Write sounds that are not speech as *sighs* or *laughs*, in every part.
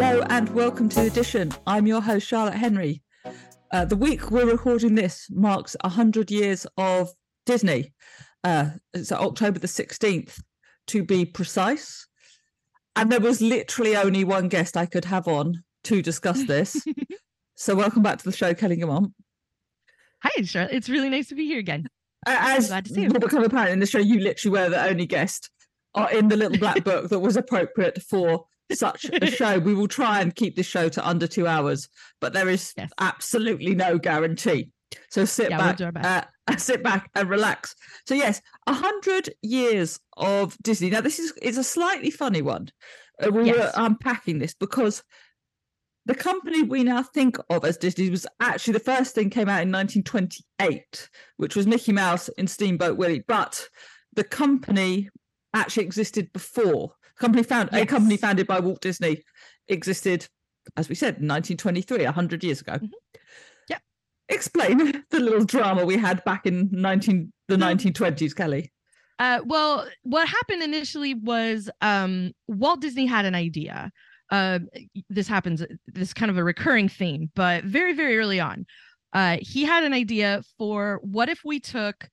Hello and welcome to the Addition. I'm your host, Charlotte Henry. Uh, the week we're recording this marks 100 years of Disney. Uh, it's October the 16th, to be precise. And there was literally only one guest I could have on to discuss this. *laughs* so, welcome back to the show, Kelly Guimont. Hi, Charlotte. It's really nice to be here again. As will become apparent in the show, you literally were the only guest uh, in the little black book that was appropriate for such a show. We will try and keep this show to under two hours, but there is yes. absolutely no guarantee. So sit yeah, back, we'll uh, *laughs* sit back and relax. So yes, a hundred years of Disney. Now this is is a slightly funny one. Uh, we yes. were unpacking this because the company we now think of as Disney was actually the first thing came out in 1928, which was Mickey Mouse in Steamboat Willie. But the company actually existed before company found yes. a company founded by Walt Disney existed, as we said, in 1923, hundred years ago. Mm-hmm. Yeah. Explain *laughs* the little drama we had back in 19 the so, 1920s, Kelly. Uh, well, what happened initially was um, Walt Disney had an idea. Uh, this happens. This kind of a recurring theme, but very, very early on, uh, he had an idea for what if we took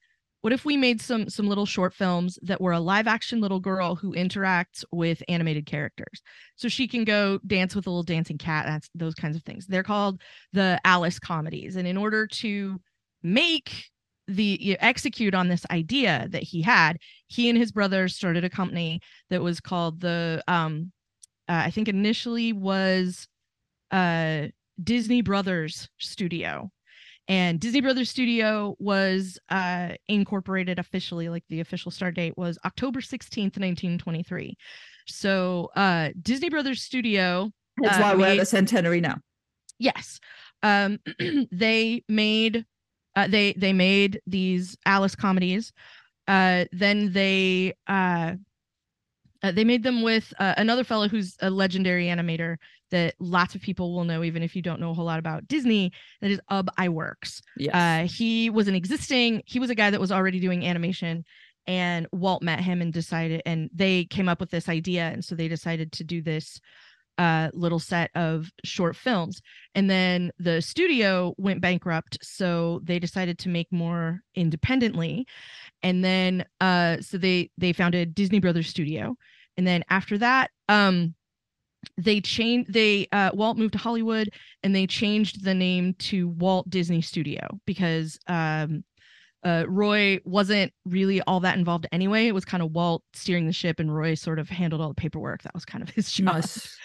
what if we made some some little short films that were a live action little girl who interacts with animated characters? So she can go dance with a little dancing cat that's those kinds of things. They're called the alice comedies. And in order to make the you know, execute on this idea that he had he and his brother started a company that was called the um uh, i think initially was uh disney brothers studio and Disney Brothers Studio was uh, incorporated officially, like the official start date was October 16th, 1923. So uh, Disney Brothers Studio. That's uh, why we're at the centenary now. Yes. Um, *clears throat* they made uh, they they made these Alice comedies. Uh, then they uh, uh, they made them with uh, another fellow who's a legendary animator that lots of people will know, even if you don't know a whole lot about Disney. That is Ub Iwerks. Yes. Uh, he was an existing. He was a guy that was already doing animation, and Walt met him and decided, and they came up with this idea, and so they decided to do this uh, little set of short films. And then the studio went bankrupt, so they decided to make more independently. And then, uh, so they they founded Disney Brothers Studio. And then after that, um, they changed they uh Walt moved to Hollywood and they changed the name to Walt Disney Studio because um uh, Roy wasn't really all that involved anyway. It was kind of Walt steering the ship, and Roy sort of handled all the paperwork. That was kind of *laughs* his job. Nice.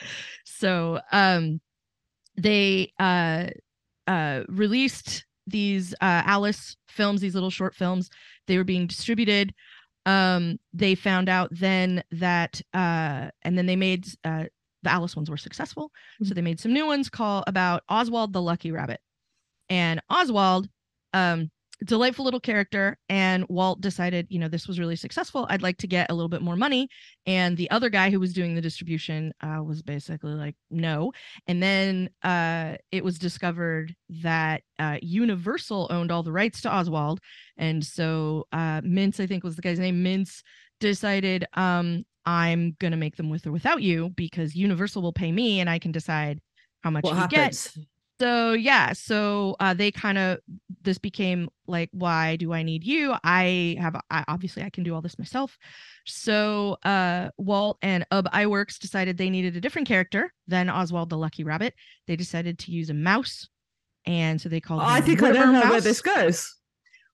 So, um, they uh, uh, released these uh, Alice films, these little short films. They were being distributed. Um, they found out then that, uh, and then they made uh, the Alice ones were successful. Mm-hmm. So they made some new ones called about Oswald the Lucky Rabbit. And Oswald, um, delightful little character. And Walt decided, you know, this was really successful. I'd like to get a little bit more money. And the other guy who was doing the distribution uh, was basically like, no. And then uh, it was discovered that uh, Universal owned all the rights to Oswald. And so uh, Mintz, I think was the guy's name, Mintz decided um, I'm going to make them with or without you because Universal will pay me and I can decide how much what you happens? get. So yeah, so uh, they kind of this became like, why do I need you? I have I, obviously I can do all this myself. So uh, Walt and Ub Iwerks decided they needed a different character than Oswald the Lucky Rabbit. They decided to use a mouse, and so they called. Oh, I think Mortimer I don't know mouse. where this goes.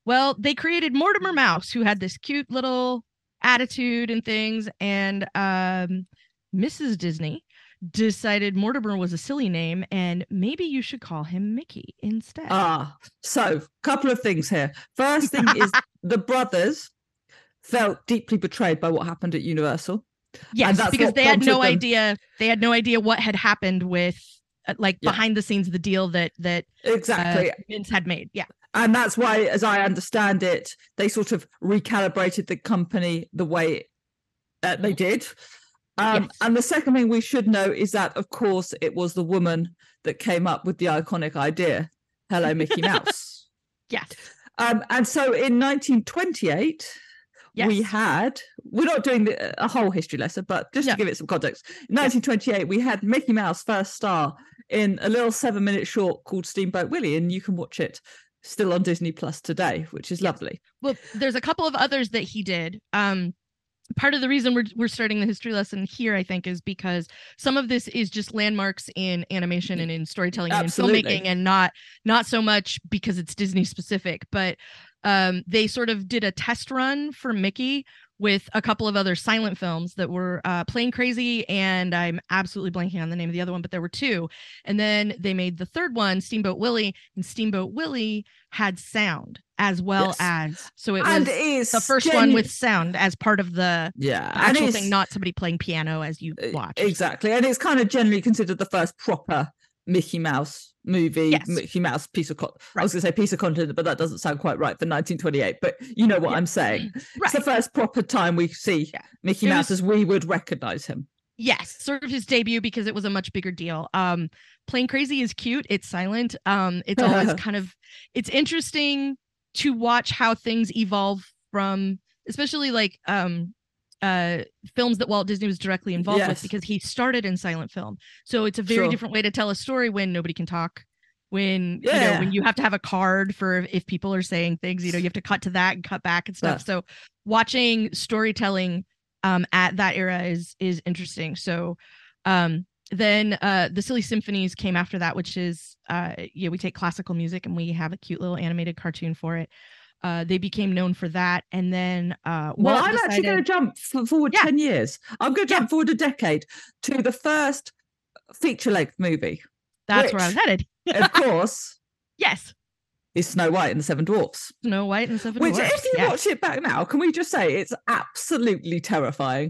Well, they created Mortimer Mouse, who had this cute little attitude and things. And um, Mrs. Disney decided Mortimer was a silly name and maybe you should call him Mickey instead. Ah, so couple of things here. First thing is *laughs* the brothers felt deeply betrayed by what happened at Universal. Yes, because they had no them. idea. They had no idea what had happened with, uh, like, yeah. behind the scenes, the deal that that exactly uh, Vince had made. Yeah, and that's why, as I understand it, they sort of recalibrated the company the way uh, they did. Um, yes. And the second thing we should know is that, of course, it was the woman that came up with the iconic idea Hello, Mickey Mouse. *laughs* yes. Um, and so in 1928, we had we're not doing the, a whole history lesson, but just Yeah. to give it some context, 1928 we had Mickey Mouse first star in a little seven minute short called Steamboat Willie, and you can watch it still on Disney Plus today, which is lovely. Well, there's a couple of others that he did. Um, part of the reason we're we're starting the history lesson here, I think, is because some of this is just landmarks in animation and in storytelling and in filmmaking, and not not so much because it's Disney specific. But um, they sort of did a test run for Mickey with a couple of other silent films that were uh, Plane Crazy, and I'm absolutely blanking on the name of the other one, but there were two. And then they made the third one, Steamboat Willie, and Steamboat Willie had sound as well Yes. as so it and was the first genu- one with sound as part of the yeah, and actual it's- thing, not somebody playing piano as you Uh, watch. Exactly. And it's kind of generally considered the first proper Mickey Mouse movie, Yes. Mickey Mouse piece of content. I was going to say piece of content, but that doesn't sound quite right for 1928. But you know what Yeah. I'm saying. Right. It's the first proper time we see Yeah. Mickey It Mouse was- as we would recognize him. yes, sort of his debut because it was a much bigger deal. Um, Plane Crazy is cute. It's silent. Um, it's always *laughs* kind of it's interesting to watch how things evolve from, especially like um, uh, films that Walt Disney was directly involved Yes. with because he started in silent film. So it's a very Sure. different way to tell a story when nobody can talk. When you know when you have to have a card for if people are saying things, you know, you have to cut to that and cut back and stuff. Yeah. So watching storytelling um at that era is is interesting. So um then uh the silly symphonies came after that which is uh yeah we take classical music and we have a cute little animated cartoon for it uh they became known for that and then uh Well, I'm actually going to jump forward Yeah. 10 years. I'm going to Yeah. jump forward a decade to the first feature length movie. that's where i was headed Of *laughs* course, yes is Snow White and the Seven Dwarfs. snow white and the seven Which, Dwarfs. Which, if you yes. watch it back now, can we just say it's absolutely terrifying?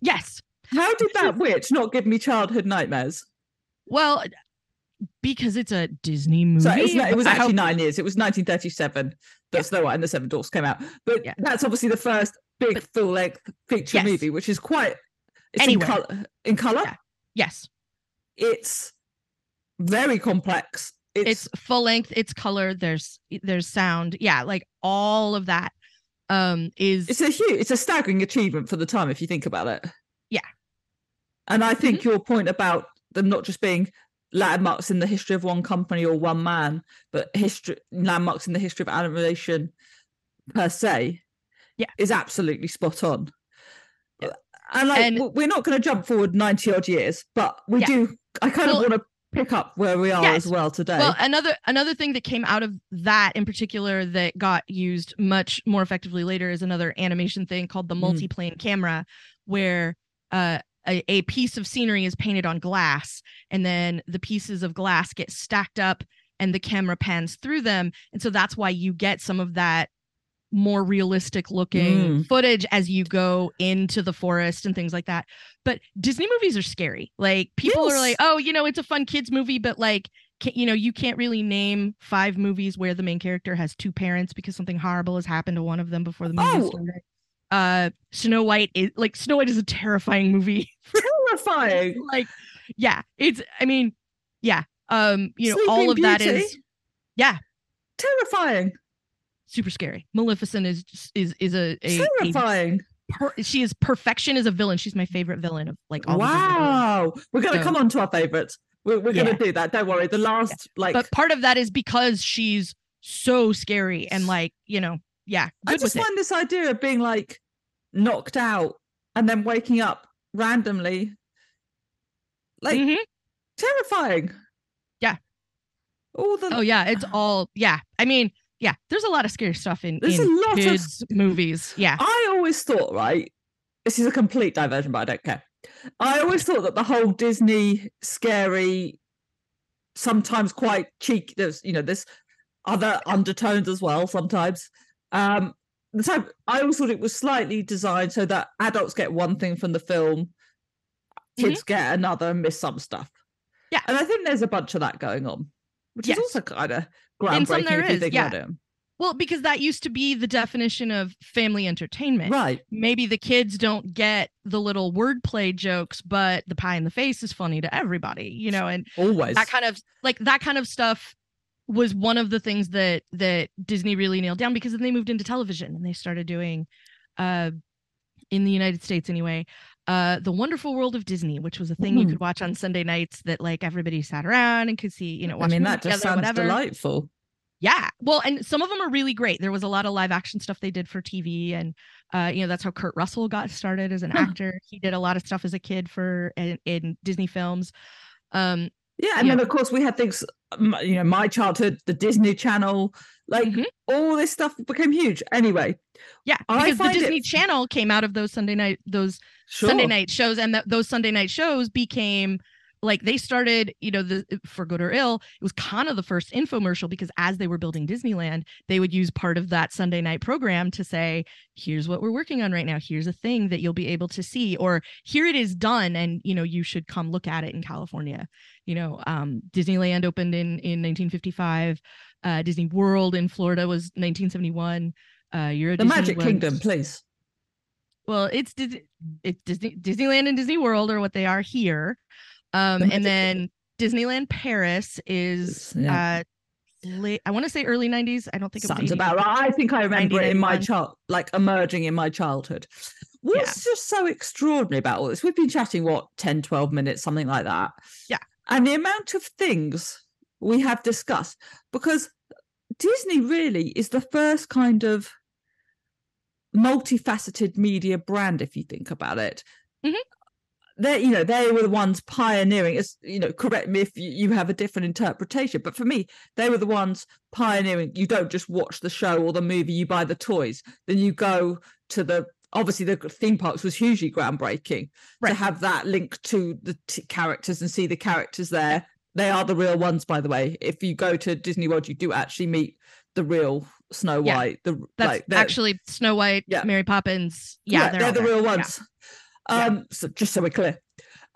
yes How did that *laughs* witch not give me childhood nightmares? well because it's a disney movie So not, it was actually nine years. It was 1937 that Snow White and the Seven Dwarfs came out. But Yeah. that's obviously the first big But- full length feature Yes. movie, which is quite it's Anyway. in color. In color, Yeah. yes it's very complex. It's, it's full length it's color there's there's sound yeah like all of that um is it's a huge, it's a staggering achievement for the time if you think about it. Yeah. And I Mm-hmm. think your point about them not just being landmarks in the history of one company or one man, but history landmarks in the history of animation per se, Yeah. is absolutely spot on. Yeah. And like And- we're not going to jump forward ninety odd years, but we Yeah. do. I kind Well- of want to pick up where we are Yes. as well today. Well, another another thing that came out of that in particular that got used much more effectively later is another animation thing called the Mm. multi-plane camera, where uh, a, a piece of scenery is painted on glass, and then the pieces of glass get stacked up, and the camera pans through them, and so that's why you get some of that more realistic looking Mm. footage as you go into the forest and things like that. But Disney movies are scary. Like people are like, "Oh, you know, it's a fun kids movie," but like can, you know, you can't really name five movies where the main character has two parents because something horrible has happened to one of them before the movie Oh. started. Uh, Snow White is like Snow White is a terrifying movie. *laughs* Terrifying. *laughs* like, yeah, it's. I mean, yeah. Um, you know, all of that Beauty? is yeah, Terrifying. super scary. Maleficent is just- is is a a, a Terrifying. per, she is perfection as a villain. She's my favorite villain of like all the Disney villains. Wow. We're going to So- come on to our favorites. We're, we're going Yeah. to do that. Don't worry. The last, like, But part of that is because she's so scary and like you know, yeah, I just with it. find this idea of being like knocked out and then waking up randomly like Mhm. terrifying. Yeah. All the Oh yeah, it's all yeah. I mean, yeah, there's a lot of scary stuff in, There's in a lot of movies. Yeah. I always thought, right? This is a complete diversion, but I don't care. I always thought that the whole Disney scary, sometimes quite cheeky. There's you know there's other undertones as well sometimes. Um, the time I always thought it was slightly designed so that adults get one thing from the film, kids get another and miss some stuff. Mm-hmm. Yeah. and I think there's a bunch of that going on, which Yes. is also kind of groundbreaking there if you is, think yeah. about it. Well, because that used to be the definition of family entertainment. Right. Maybe the kids don't get the little wordplay jokes, but the pie in the face is funny to everybody, you know, and Always. that kind of like that kind of stuff was one of the things that that Disney really nailed down because then they moved into television and they started doing uh, in the United States anyway, uh, The Wonderful World of Disney, which was a thing you Mm. could watch on Sunday nights that like everybody sat around and could see, you know, I mean, that just sounds whatever. delightful. Yeah. Well, and some of them are really great. There was a lot of live action stuff they did for TV and uh, you know, that's how Kurt Russell got started as an actor. He did a lot of stuff as a kid for in, in Disney films. Um Yeah, and Yeah. then of course we had things, you know, my childhood, the Disney Channel, like mhm. all this stuff became huge. Anyway, yeah, I because the find it- Disney Channel came out of those Sunday night those sure. Sunday night shows and those Sunday night shows became like they started, you know, the for good or ill, it was kind of the first infomercial because as they were building Disneyland, they would use part of that Sunday night program to say, here's what we're working on right now. Here's a thing that you'll be able to see, or here it is done, and you know, you should come look at it in California. You know, um, Disneyland opened in in 1955. Uh, Disney World in Florida was 1971. Uh, Euro The Disney Magic Kingdom, please. well, it's it's Disney Disneyland and Disney World are what they are here. Um, and then Disneyland Paris is Yeah. uh late I want to say early 90s. I don't think it Sounds 80s. about right. I think I remember it in my 1991. child, like emerging in my childhood. What's just so extraordinary about all this? We've been chatting, what, 10, 12 minutes, something like that. Yeah. And the amount of things we have discussed, because Disney really is the first kind of multifaceted media brand, if you think about it. Mhm. They, you know, they were the ones pioneering. as you know, correct me if you, you have a different interpretation, but for me, they were the ones pioneering. You don't just watch the show or the movie; you buy the toys. Then you go to the. Obviously, the theme parks was hugely groundbreaking Right. to have that link to the t- characters and see the characters there. They are the real ones, by the way. If you go to Disney World, you do actually meet the real Snow Yeah. White. The That's like, actually Snow White, Yeah. Mary Poppins. Yeah, they're, all the there. real Yeah. Um, so just so we're clear.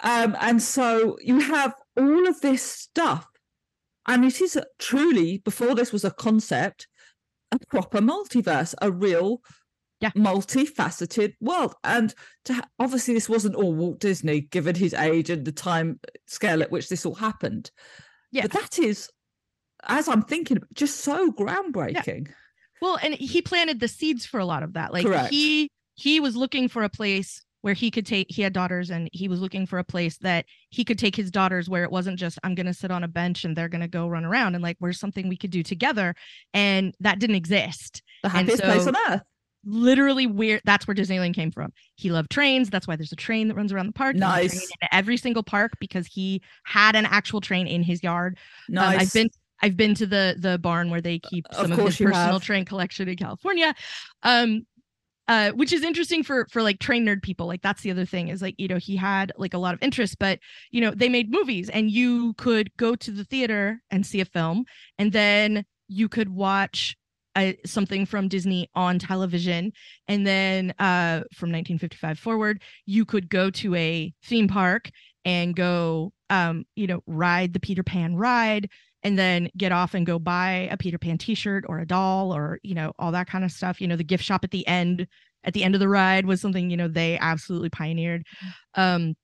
Um, and so you have all of this stuff, and it is truly before this was a concept, a proper multiverse, a real, Yeah. multifaceted world. And to ha- obviously this wasn't all Walt Disney, given his age and the time scale at which this all happened. Yeah. but that is, as I'm thinking, just so groundbreaking. Well, and he planted the seeds for a lot of that. Like Correct. he he was looking for a place where he could take he had daughters and he was looking for a place that he could take his daughters where it wasn't just I'm going to sit on a bench and they're going to go run around and like where's something we could do together and that didn't exist. The happiest place on earth. Literally where that's where Disneyland came from. He loved trains, that's why there's a train that runs around the park. There's a train Nice. in every single park because he had an actual train in his yard. Um, Nice. I've been I've been to the the barn where they keep some of, course his personal have. train collection in California. Um uh which is interesting for for like train nerd people. Like that's the other thing is like, you know, he had like a lot of interest, but you know, they made movies and you could go to the theater and see a film and then you could watch uh, something from Disney on television and then uh from 1955 forward you could go to a theme park and go um you know ride the Peter Pan ride and then get off and go buy a Peter Pan t-shirt or a doll or you know all that kind of stuff you know the gift shop at the end at the end of the ride was something you know they absolutely pioneered um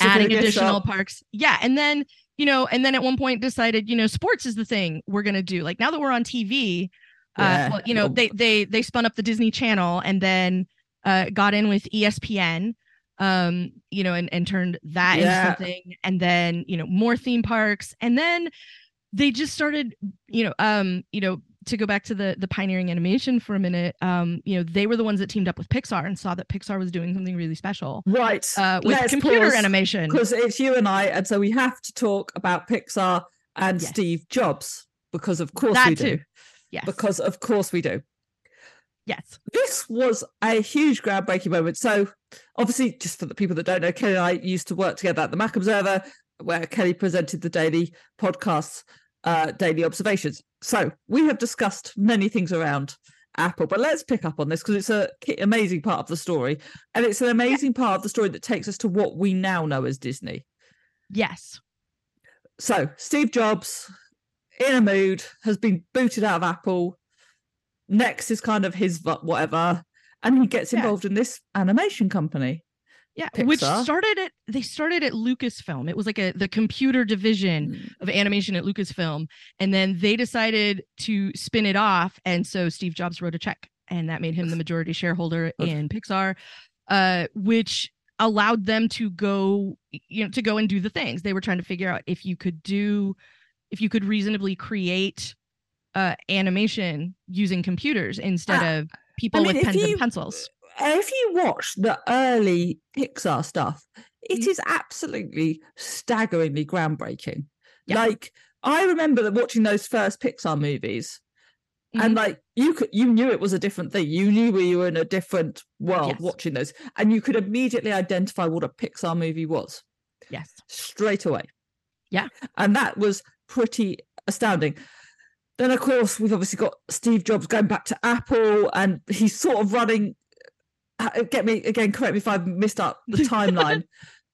adding additional shop. parks yeah and then you know and then at one point decided you know sports is the thing we're going to do like now that we're on TV Yeah. uh well, you know they they they spun up the Disney Channel and then uh got in with ESPN um you know and and turned that Yeah. into something and then you know more theme parks and then they just started you know um you know to go back to the the pioneering animation for a minute um you know they were the ones that teamed up with Pixar and saw that Pixar was doing something really special Right. uh with computer animation Because it's you and I, and so we have to talk about Pixar and Yes. Steve Jobs because, of course, that we do. yes Because, of course, we do. yes This was a huge groundbreaking moment. So, obviously, just for the people that don't know, Kelly and I used to work together at the Mac Observer, where Kelly presented the daily podcasts, uh, daily observations. So, we have discussed many things around Apple, but let's pick up on this because it's a ki- amazing part of the story, and it's an amazing part of the story that takes us to what we now know as Disney. yes So Steve Jobs, in a mood, has been booted out of Apple. Next is kind of his whatever, and he gets Yeah. involved in this animation company. Yeah, which started at they started at Lucasfilm. It was like a the computer division Mm. of animation at Lucasfilm, and then they decided to spin it off, and so Steve Jobs wrote a check and that made him the majority shareholder in Pixar, uh, which allowed them to go, you know, to go and do the things they were trying to figure out if you could do, if you could reasonably create uh, animation using computers instead Ah, of people I mean, with pens and pencils. If you watch the early Pixar stuff, it Mhm. is absolutely staggeringly groundbreaking. Yeah. Like I remember watching those first Pixar movies, and Mhm. like you could, you knew it was a different thing. You knew we were in a different world Yes. watching those, and you could immediately identify what a Pixar movie was Yes. straight away. Yeah. and that was pretty astounding. Then, of course, we've obviously got Steve Jobs going back to Apple, and he's sort of running. Uh, Get me again, correct me if I've missed up the *laughs* timeline,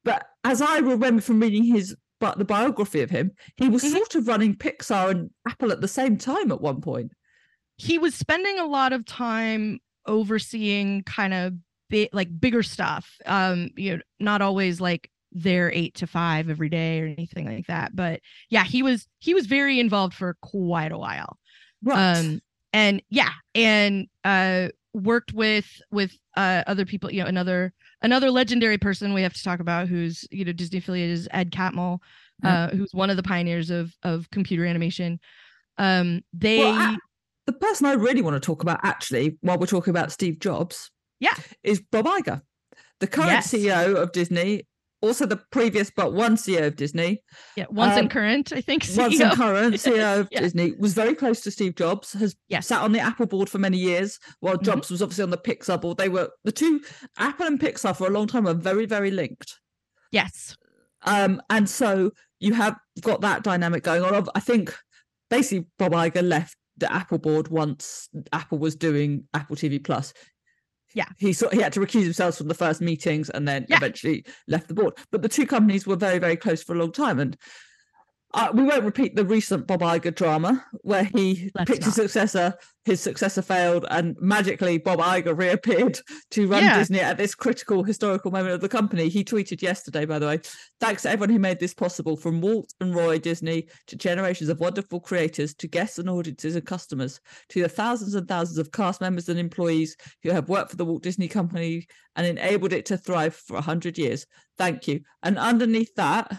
but as I remember from reading his but the biography of him, he was Mhm. sort of running Pixar and Apple at the same time at one point. he was spending a lot of time overseeing kind of big like bigger stuff um you know not always like their eight to five every day or anything like that but yeah he was he was very involved for quite a while Right. um and yeah and uh worked with with uh other people you know another another legendary person we have to talk about who's you know disney affiliate is ed catmull Yeah. uh who's one of the pioneers of of computer animation um they Well, a- the person I really want to talk about, actually, while we're talking about Steve Jobs, Yeah. is Bob Iger, the current Yes. CEO of Disney, also the previous but one CEO of Disney, yeah once um, and current i think once CEO. and current CEO *laughs* of Yeah. Disney, was very close to Steve Jobs, has Yes. sat on the Apple board for many years, while Mhm. Jobs was obviously on the Pixar board. They were the two, Apple and Pixar for a long time were very, very linked. yes Um, and so you have got that dynamic going on. I think basically Bob Iger left the Apple board once Apple was doing Apple TV Plus. Yeah. He sort he had to recuse himself from the first meetings and then Yeah. eventually left the board. But the two companies were very, very close for a long time. And uh, we won't repeat the recent Bob Iger drama where he Let's picked his not. successor, his successor failed, and magically Bob Iger reappeared to run Yeah. Disney at this critical historical moment of the company. He tweeted yesterday, by the way, thanks to everyone who made this possible, from Walt and Roy Disney to generations of wonderful creators, to guests and audiences and customers, to the thousands and thousands of cast members and employees who have worked for the Walt Disney Company and enabled it to thrive for a hundred years. Thank you. And underneath that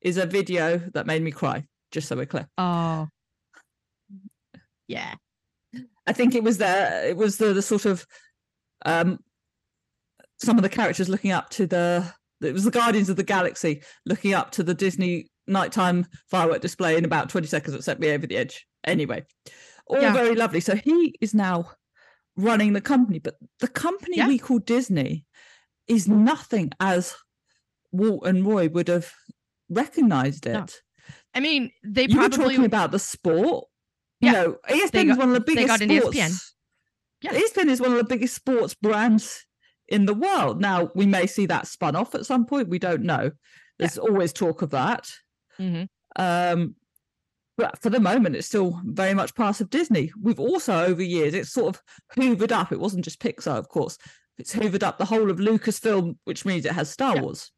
is a video that made me cry. Just so we're clear. oh yeah I think it was the It was the the sort of um some of the characters looking up to the. It was the Guardians of the Galaxy looking up to the Disney nighttime firework display in about twenty seconds that set me over the edge. Anyway, all Yeah. very lovely. So he is now running the company, but the company Yeah. we call Disney is nothing as Walt and Roy would have recognized it. No. i mean they you were talking about the sport. Yeah, You know, ESPN they is one of the they biggest got into sports. ESPN. Yeah. ESPN is one of the biggest sports brands in the world. Now we may see that spun off at some point. We don't know. There's always talk of that. Mhm. Um, but for the moment, it's still very much part of Disney. We've also, over years, it's sort of hoovered up. It wasn't just Pixar, of course. It's hoovered up the whole of Lucasfilm, which means it has Star Yeah. Wars.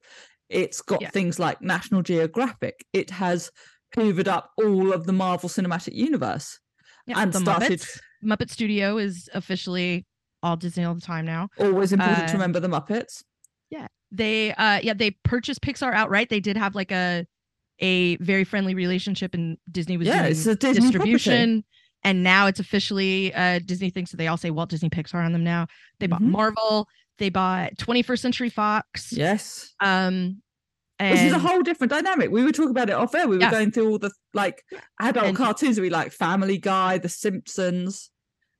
It's got Yeah. things like National Geographic. It has hoovered up all of the Marvel Cinematic Universe yeah, and the started. Muppets. Muppet Studio is officially all Disney all the time now. Always important to Uh, remember the Muppets. Yeah. They uh yeah, they purchased Pixar outright. They did have like a a very friendly relationship and Disney was Yeah, doing it's a Disney property. distribution. And now it's officially uh Disney thinks that they all say Walt Disney Pixar on them now. They bought Mhm. Marvel, they bought 21st Century Fox. Yes. Um and Which is a whole different dynamic. We were talking about it off air. We were Yeah. going through all the like adult And- cartoons we like Family Guy, The Simpsons.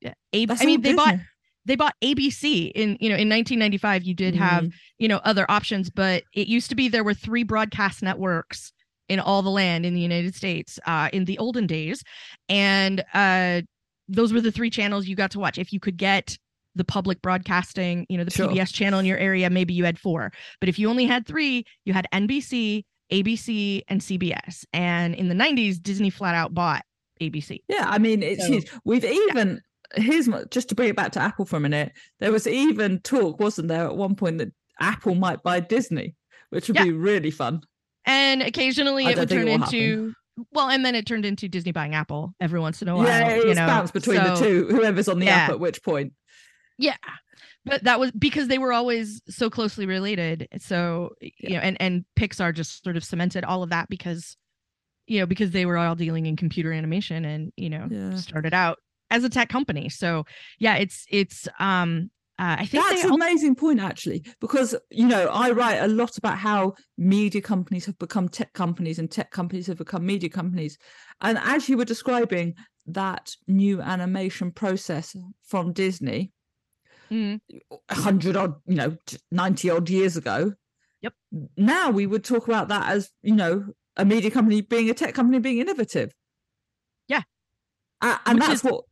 yeah, A- I mean they bought they bought ABC in you know in 1995 you did have Mm. you know other options but it used to be there were three broadcast networks in all the land in the United States uh in the olden days and uh those were the three channels you got to watch if you could get the public broadcasting you know the Sure. PBS channel in your area maybe you had four but if you only had 3 you had NBC ABC and CBS and in the 90s Disney flat out bought ABC Yeah, I mean, it's So-. We've even here's my- just to bring it back to Apple for a minute. There was even talk, wasn't there, at one point that Apple might buy Disney, which would Yeah. be really fun. and occasionally I it would turn it into well and then it turned into disney buying apple every once in a while yeah, you it's know bounced between the two. Whoever's on the Yeah. up at which point. Yeah. But that was because they were always so closely related. So, you Yeah. know, and and Pixar just sort of cemented all of that because you know, because they were all dealing in computer animation and, you know, Yeah. started out as a tech company. So, yeah, it's it's um uh, I think That's an amazing point, actually, because you know I write a lot about how media companies have become tech companies and tech companies have become media companies. And as you were describing that new animation process from Disney, Mhm. hundred odd, you know, ninety odd years ago. Yep. Now we would talk about that as you know a media company being a tech company being innovative. Yeah. A- and Which that's is- what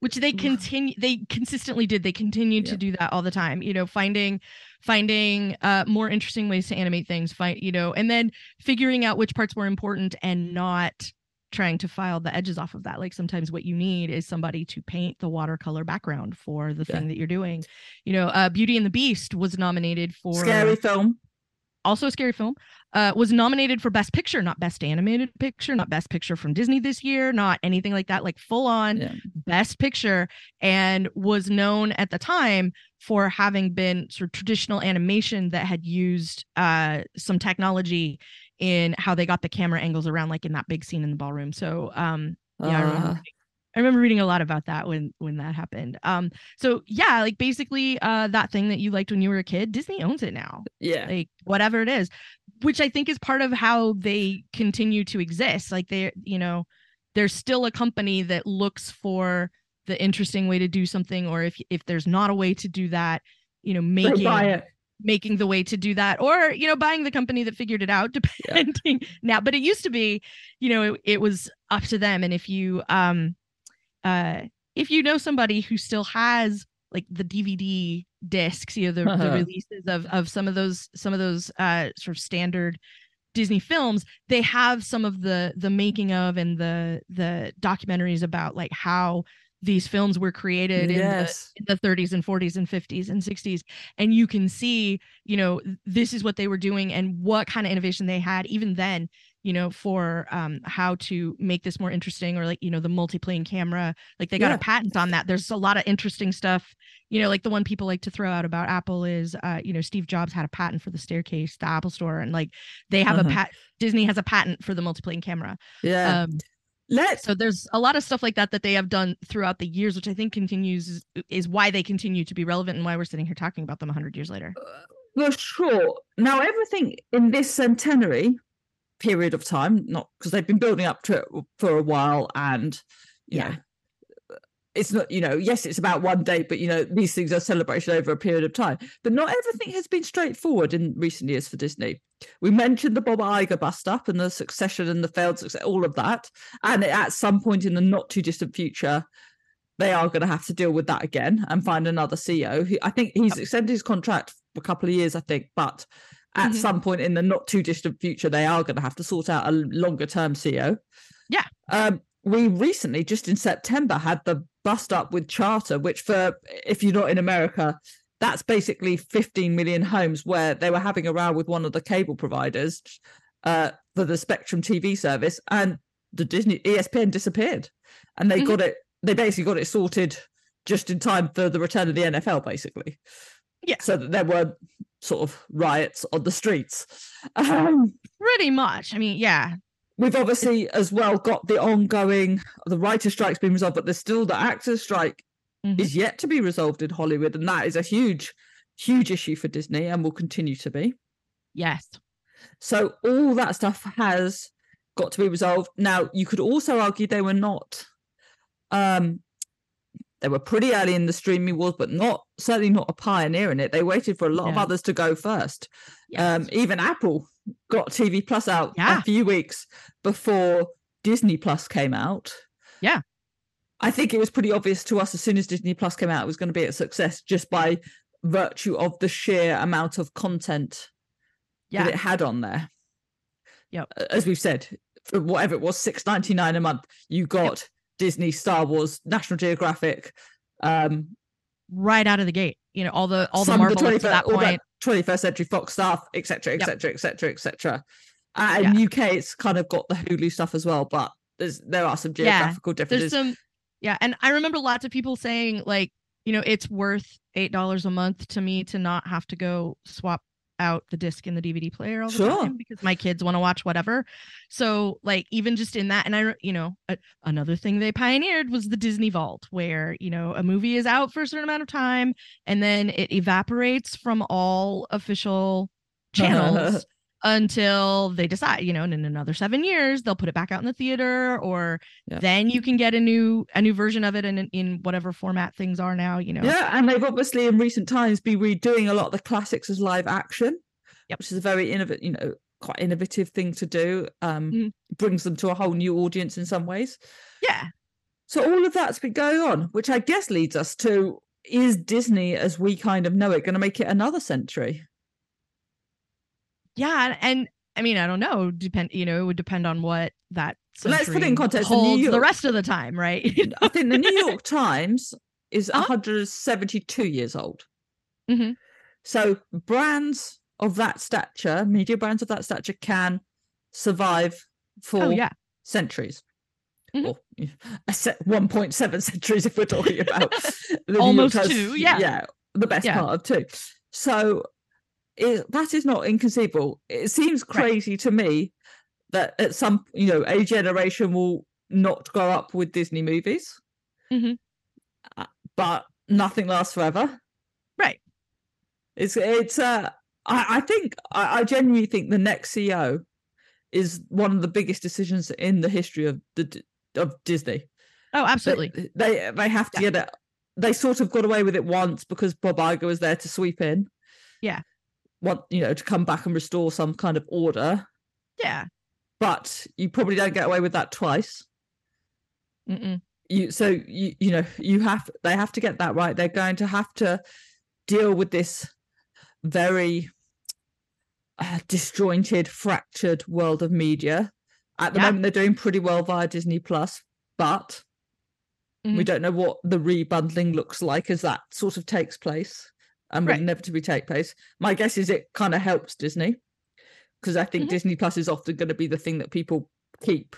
which they continue they consistently did they continued Yeah. to do that all the time you know finding finding uh more interesting ways to animate things find you know and then figuring out which parts were important and not trying to file the edges off of that like sometimes what you need is somebody to paint the watercolor background for the Yeah. thing that you're doing you know uh beauty and the beast was nominated for scary film. also a scary film uh was nominated for best picture not best animated picture not best picture from disney this year not anything like that like full on Yeah. best picture and was known at the time for having been sort of traditional animation that had used uh some technology in how they got the camera angles around like in that big scene in the ballroom. So um yeah I remember, Uh, reading, I remember reading a lot about that when when that happened. Um so yeah like basically uh that thing that you liked when you were a kid disney owns it now. Yeah. like whatever it is which i think is part of how they continue to exist. Like they you know there's still a company that looks for the interesting way to do something or if if there's not a way to do that you know making. Making the way to do that or you know buying the company that figured it out *laughs* depending now but it used to be you know it, it was up to them and if you um uh if you know somebody who still has like the dvd discs you know the, the Uh-huh. releases of of some of those some of those uh sort of standard disney films they have some of the the making of and the the documentaries about like how these films were created in the in the 30s and 40s and 50s and 60s and you can see you know this is what they were doing and what kind of innovation they had even then you know for um how to make this more interesting or like you know the multiplane camera like they got Yeah. a patent on that there's a lot of interesting stuff you know like the one people like to throw out about apple is uh you know steve jobs had a patent for the staircase the apple store and like they have Uh-huh. a pat disney has a patent for the multiplane camera Yeah. um Let's so there's a lot of stuff like that that they have done throughout the years, which I think continues is, why they continue to be relevant and why we're sitting here talking about them 100 years later. Uh, well, sure. Now everything in this centenary period of time, not because they've been building up to it for a while, and Yeah. know, it's not. You know, yes, it's about one day, but you know, these things are celebrated over a period of time. But not everything has been straightforward in recent years for Disney. We mentioned the Bob Iger bust up and the succession and the failed success, all of that, and at some point in the not too distant future. They are going to have to deal with that again and find another CEO. I think he's extended his contract for a couple of years, I think, but at Mhm. some point in the not too distant future, they are going to have to sort out a longer term CEO. Yeah. Um, we recently, just in September, had the bust up with Charter, which, for if you're not in America, that's basically 15 million homes where they were having a row with one of the cable providers uh, for the Spectrum TV service, and the Disney ESPN disappeared, and they Mhm. got it. They basically got it sorted just in time for the return of the NFL, basically. Yeah. So that there were sort of riots on the streets. *laughs* Um, Pretty much. I mean, yeah. We've obviously as well got the ongoing the writer strike's been resolved, but there's still the actors strike Mhm. is yet to be resolved in Hollywood, and that is a huge, huge issue for Disney and will continue to be. Yes. So all that stuff has got to be resolved. Now, you could also argue they were not um they were pretty early in the streaming wars, but not certainly not a pioneer in it. They waited for a lot of others to go first. Yes. Um, even Apple got TV Plus out yeah. a few weeks before Disney Plus came out. Yeah. I think it was pretty obvious to us as soon as Disney Plus came out, it was going to be a success just by virtue of the sheer amount of content yeah. that it had on there. Yeah. As we've said, for whatever it was, six ninety nine a month, you got yep. Disney, Star Wars, National Geographic, um, right out of the gate. You know, all the all the Marvel up that point. That, 21st Century Fox stuff, etc., etc., etc., etc. And yeah. UK, it's kind of got the Hulu stuff as well, but there's there are some geographical yeah. differences. There's some, yeah, and I remember lots of people saying like, you know, it's worth eight dollars a month to me to not have to go swap out the disc in the DVD player all the Sure. time because my kids want to watch whatever. So like even just in that, and I you know a, another thing they pioneered was the Disney Vault, where you know a movie is out for a certain amount of time and then it evaporates from all official *laughs* channels until they decide you know and in another seven years they'll put it back out in the theater or Yeah. then you can get a new a new version of it in in whatever format things are now you know Yeah, and they've obviously in recent times been redoing a lot of the classics as live action, Yep. which is a very innovative, you know, quite innovative thing to do. Um, Mhm. brings them to a whole new audience in some ways. yeah So all of that's been going on, which I guess leads us to: is Disney, as we kind of know it, going to make it another century? Yeah and, i mean i don't know depend you know it would depend on what that Let's put it in context, the New holds the York- rest of the time right I think the *laughs* New York Times is Uh-huh. 172 years old. Mhm. So brands of that stature, media brands of that stature, can survive for oh yeah centuries. Mhm. Or *laughs* a set 1.7 centuries if we're talking about *laughs* the Almost two, yeah. Yeah, the best Yeah. part of two. So it, that is not inconceivable. It seems Right. crazy to me that at some, you know, a generation will not grow up with Disney movies. Mhm. Uh, But nothing lasts forever. right It's it's uh I, I think I, I genuinely think the next CEO is one of the biggest decisions in the history of the of Disney. oh absolutely They they, have to get it. They sort of got away with it once because Bob Iger was there to sweep in. Yeah. Want you know to come back and restore some kind of order, yeah but you probably don't get away with that twice. Mm-mm. you so you you know you have they have to get that right they're going to have to deal with this very uh, disjointed fractured world of media at the Yeah. moment they're doing pretty well via disney plus but we Mhm. don't know what the rebundling looks like as that sort of takes place and will Right. inevitably take place my guess is it kind of helps disney because i think Mhm. disney plus is often going to be the thing that people keep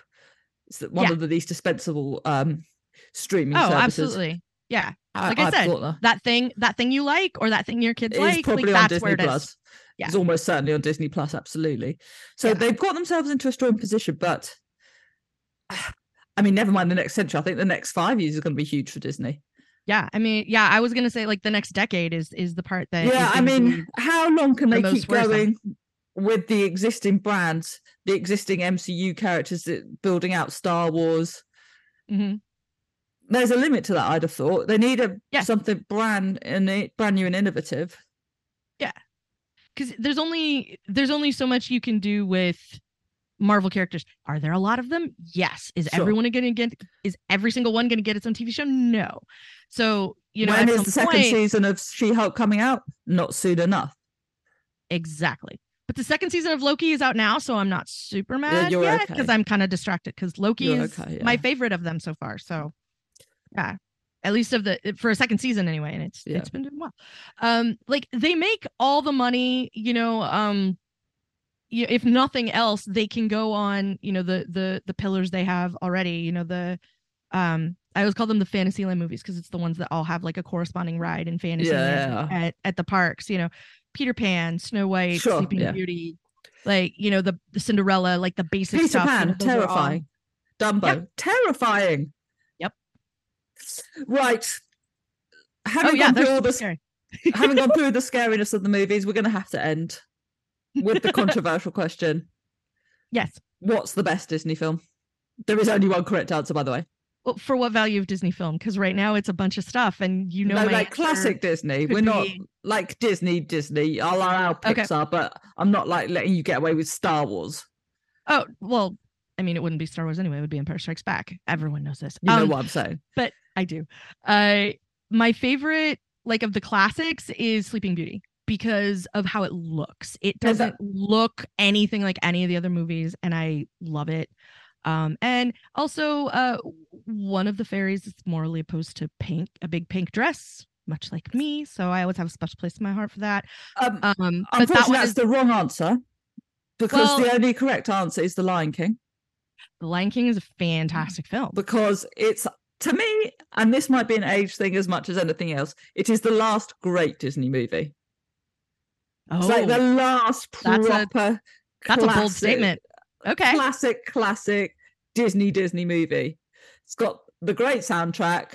it's one Yeah. of the least dispensable um streaming oh services absolutely yeah Like I I've said, that. that thing that thing you like or that thing your kids It is like like probably on that's Disney where it is Plus. Yeah. It's almost certainly on Disney Plus, absolutely. So Yeah. they've got themselves into a strong position, but *sighs* I mean, never mind the next century. I think the next five years is going to be huge for Disney. Yeah i mean yeah i was gonna say like the next decade is is the part that yeah, I mean, how long can the they keep going with the existing brands, the existing MCU characters, that building out Star Wars? Mhm. There's a limit to that. I'd have thought they need a Yeah. something brand and brand new and innovative. Yeah. because there's only there's only so much you can do with Marvel characters. Are there a lot of them? Yes. Is Sure. everyone going to get? Is every single one going to get its own TV show? No. So you know, when is the second point, season of She-Hulk coming out? Not soon enough. exactly. But the second season of Loki is out now, so I'm not super mad you're yet because okay. I'm kind of distracted because Loki You're is okay, my favorite of them so far. So yeah. At least of the for a second season anyway, and it's Yeah. it's been doing well. Um, like they make all the money, you know. Um, you, if nothing else, they can go on, you know, the the the pillars they have already. You know, the um, I always call them the Fantasyland movies because it's the ones that all have like a corresponding ride in Fantasyland Yeah. at at the parks. You know, Peter Pan, Snow White, Sure, Sleeping yeah. Beauty, like you know the, the Cinderella, like the basic Peter stuff. you Pan, know, those are all- terrifying. Dumbo, terrifying. Yep. Right. Having Oh yeah, gone through all this, scary. having gone through *laughs* the scariness of the movies, we're going to have to end with the *laughs* controversial question: Yes. What's the best Disney film? There is only one correct answer, by the way. Well, for what value of Disney film? Because right now it's a bunch of stuff, and you know, no, my like classic Disney. We're not like Disney, Disney. I'll allow Okay. Pixar, but I'm not like letting you get away with Star Wars. Oh well, I mean, it wouldn't be Star Wars anyway. It would be Empire Strikes Back. Everyone knows this. You know Um, what I'm saying? but I do. Uh, my favorite, like of the classics, is Sleeping Beauty because of how it looks. It doesn't look anything like any of the other movies, and I love it. Um, and also, uh, one of the fairies is morally opposed to pink, a big pink dress, much like me. So I always have a special place in my heart for that. Um, Um, but that Unfortunately, that's is the wrong answer because Well- the only correct answer is The Lion King The Lion King is a fantastic film. because it's to me, and this might be an age thing as much as anything else, it is the last great Disney movie. Oh, It's like the oh. last That's a- proper. that's a bold statement. okay. Classic, classic Disney Disney movie. It's got the great soundtrack,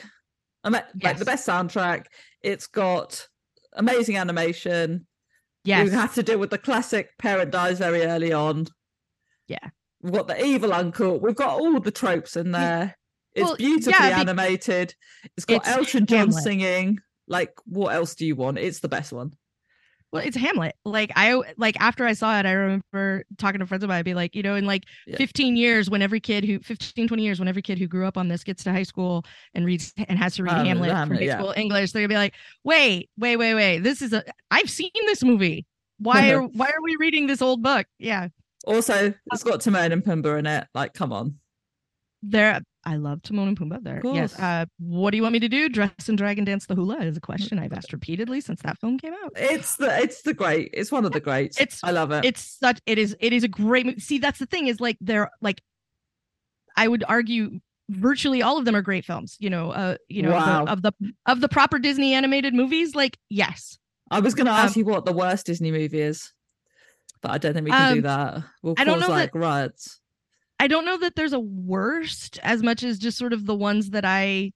I mean, like the best soundtrack. It's got amazing animation. Yes. You have to deal with the classic parent dies very early on. Yeah. We've got the evil uncle. We've got all the tropes in there. It's Well, beautifully be- animated. It's got It's Elton John Hamlet. singing. Like, what else do you want? It's the best one. Well, it's Hamlet. Like I like after I saw it, I remember talking to friends of mine. I'd be like, you know, in like Yeah. 15 years, when every kid who 15, 20 years, when every kid who grew up on this gets to high school and reads and has to read Um, Hamlet, Hamlet, from high yeah. school English, they're gonna be like, wait, wait, wait, wait. This is a I've seen this movie. Why *laughs* are why are we reading this old book? Yeah. Also, it's got Timon and Pumbaa in it. Like, come on. There I love Timon and Pumbaa there. Yes. Uh what do you want me to do? Dress and dragon dance the hula is a question I've asked repeatedly since that film came out. It's the it's the great. It's one of the greats. It's- I love it. it's such it is it is a great movie. See, that's the thing is like they're like I would argue virtually all of them are great films. You know, uh, you know, of the- Wow. of the of the proper Disney animated movies. Like, yes, I was going to ask um, you what the worst Disney movie is, but I don't think we can do Um, that. We'll I don't know that- like riots. I don't know that there's a worst as much as just sort of the ones that I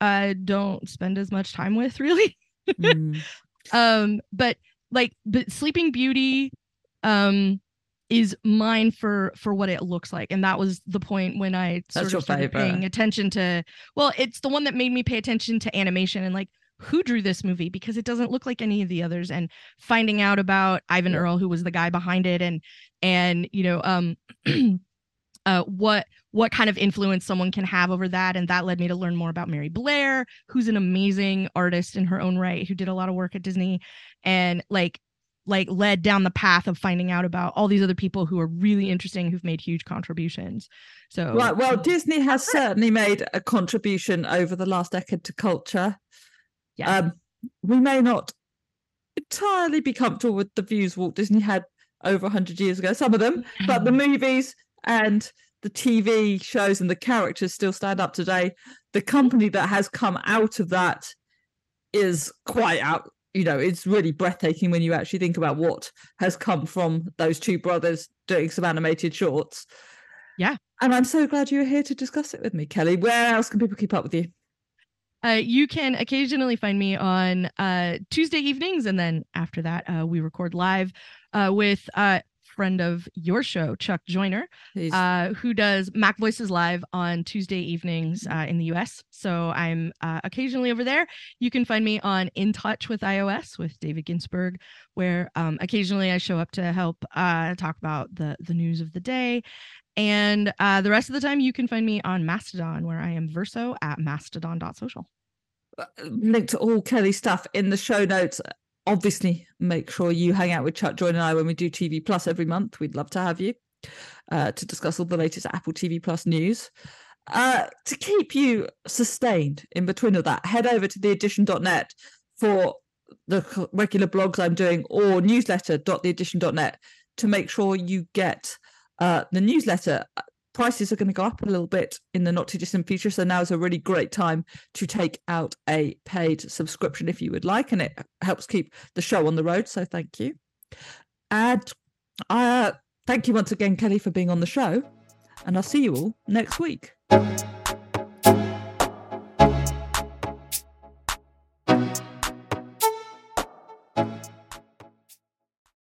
uh don't spend as much time with, *laughs* really. Mm. *laughs* um but like but sleeping beauty um is mine for for what it looks like and that was the point when i sort of started favorite. paying attention to well it's the one that made me pay attention to animation and like who drew this movie because it doesn't look like any of the others and finding out about eyvind Yeah. earle who was the guy behind it and and you know um *clears throat* uh what what kind of influence someone can have over that and that led me to learn more about mary blair who's an amazing artist in her own right who did a lot of work at disney and like like led down the path of finding out about all these other people who are really interesting who've made huge contributions so Right. Well, Disney has certainly made a contribution over the last decade to culture. Yeah. Um, we may not entirely be comfortable with the views Walt Disney had over 100 years ago, some of them, but the *laughs* movies and the TV shows and the characters still stand up today. The company that has come out of that is quite out. You know, it's really breathtaking when you actually think about what has come from those two brothers doing some animated shorts. Yeah. And I'm so glad you're here to discuss it with me, Kelly. Where else can people keep up with you? Uh, you can occasionally find me on uh, Tuesday evenings, and then after that, uh, we record live uh, with a friend of your show, Chuck Joiner, uh, who does MacVoices Live on Tuesday evenings uh, in the US. So I'm uh, occasionally over there. You can find me on In Touch with iOS with David Ginsburg, where um, occasionally I show up to help uh, talk about the, the news of the day. And uh, the rest of the time, you can find me on Mastodon, where I am verso at mastodon.social. link to all Kelly stuff in the show notes. Obviously, make sure you hang out with Chuck Joiner and I when we do TV Plus every month. We'd love to have you uh, to discuss all the latest Apple TV Plus news. Uh, to keep you sustained in between all that, head over to theaddition.net for the regular blogs I'm doing or newsletter.theaddition.net to make sure you get uh, the newsletter. Prices are going to go up a little bit in the not too distant future. So now is a really great time to take out a paid subscription if you would like, and it helps keep the show on the road. So thank you. And uh, thank you once again, Kelly, for being on the show. And I'll see you all next week.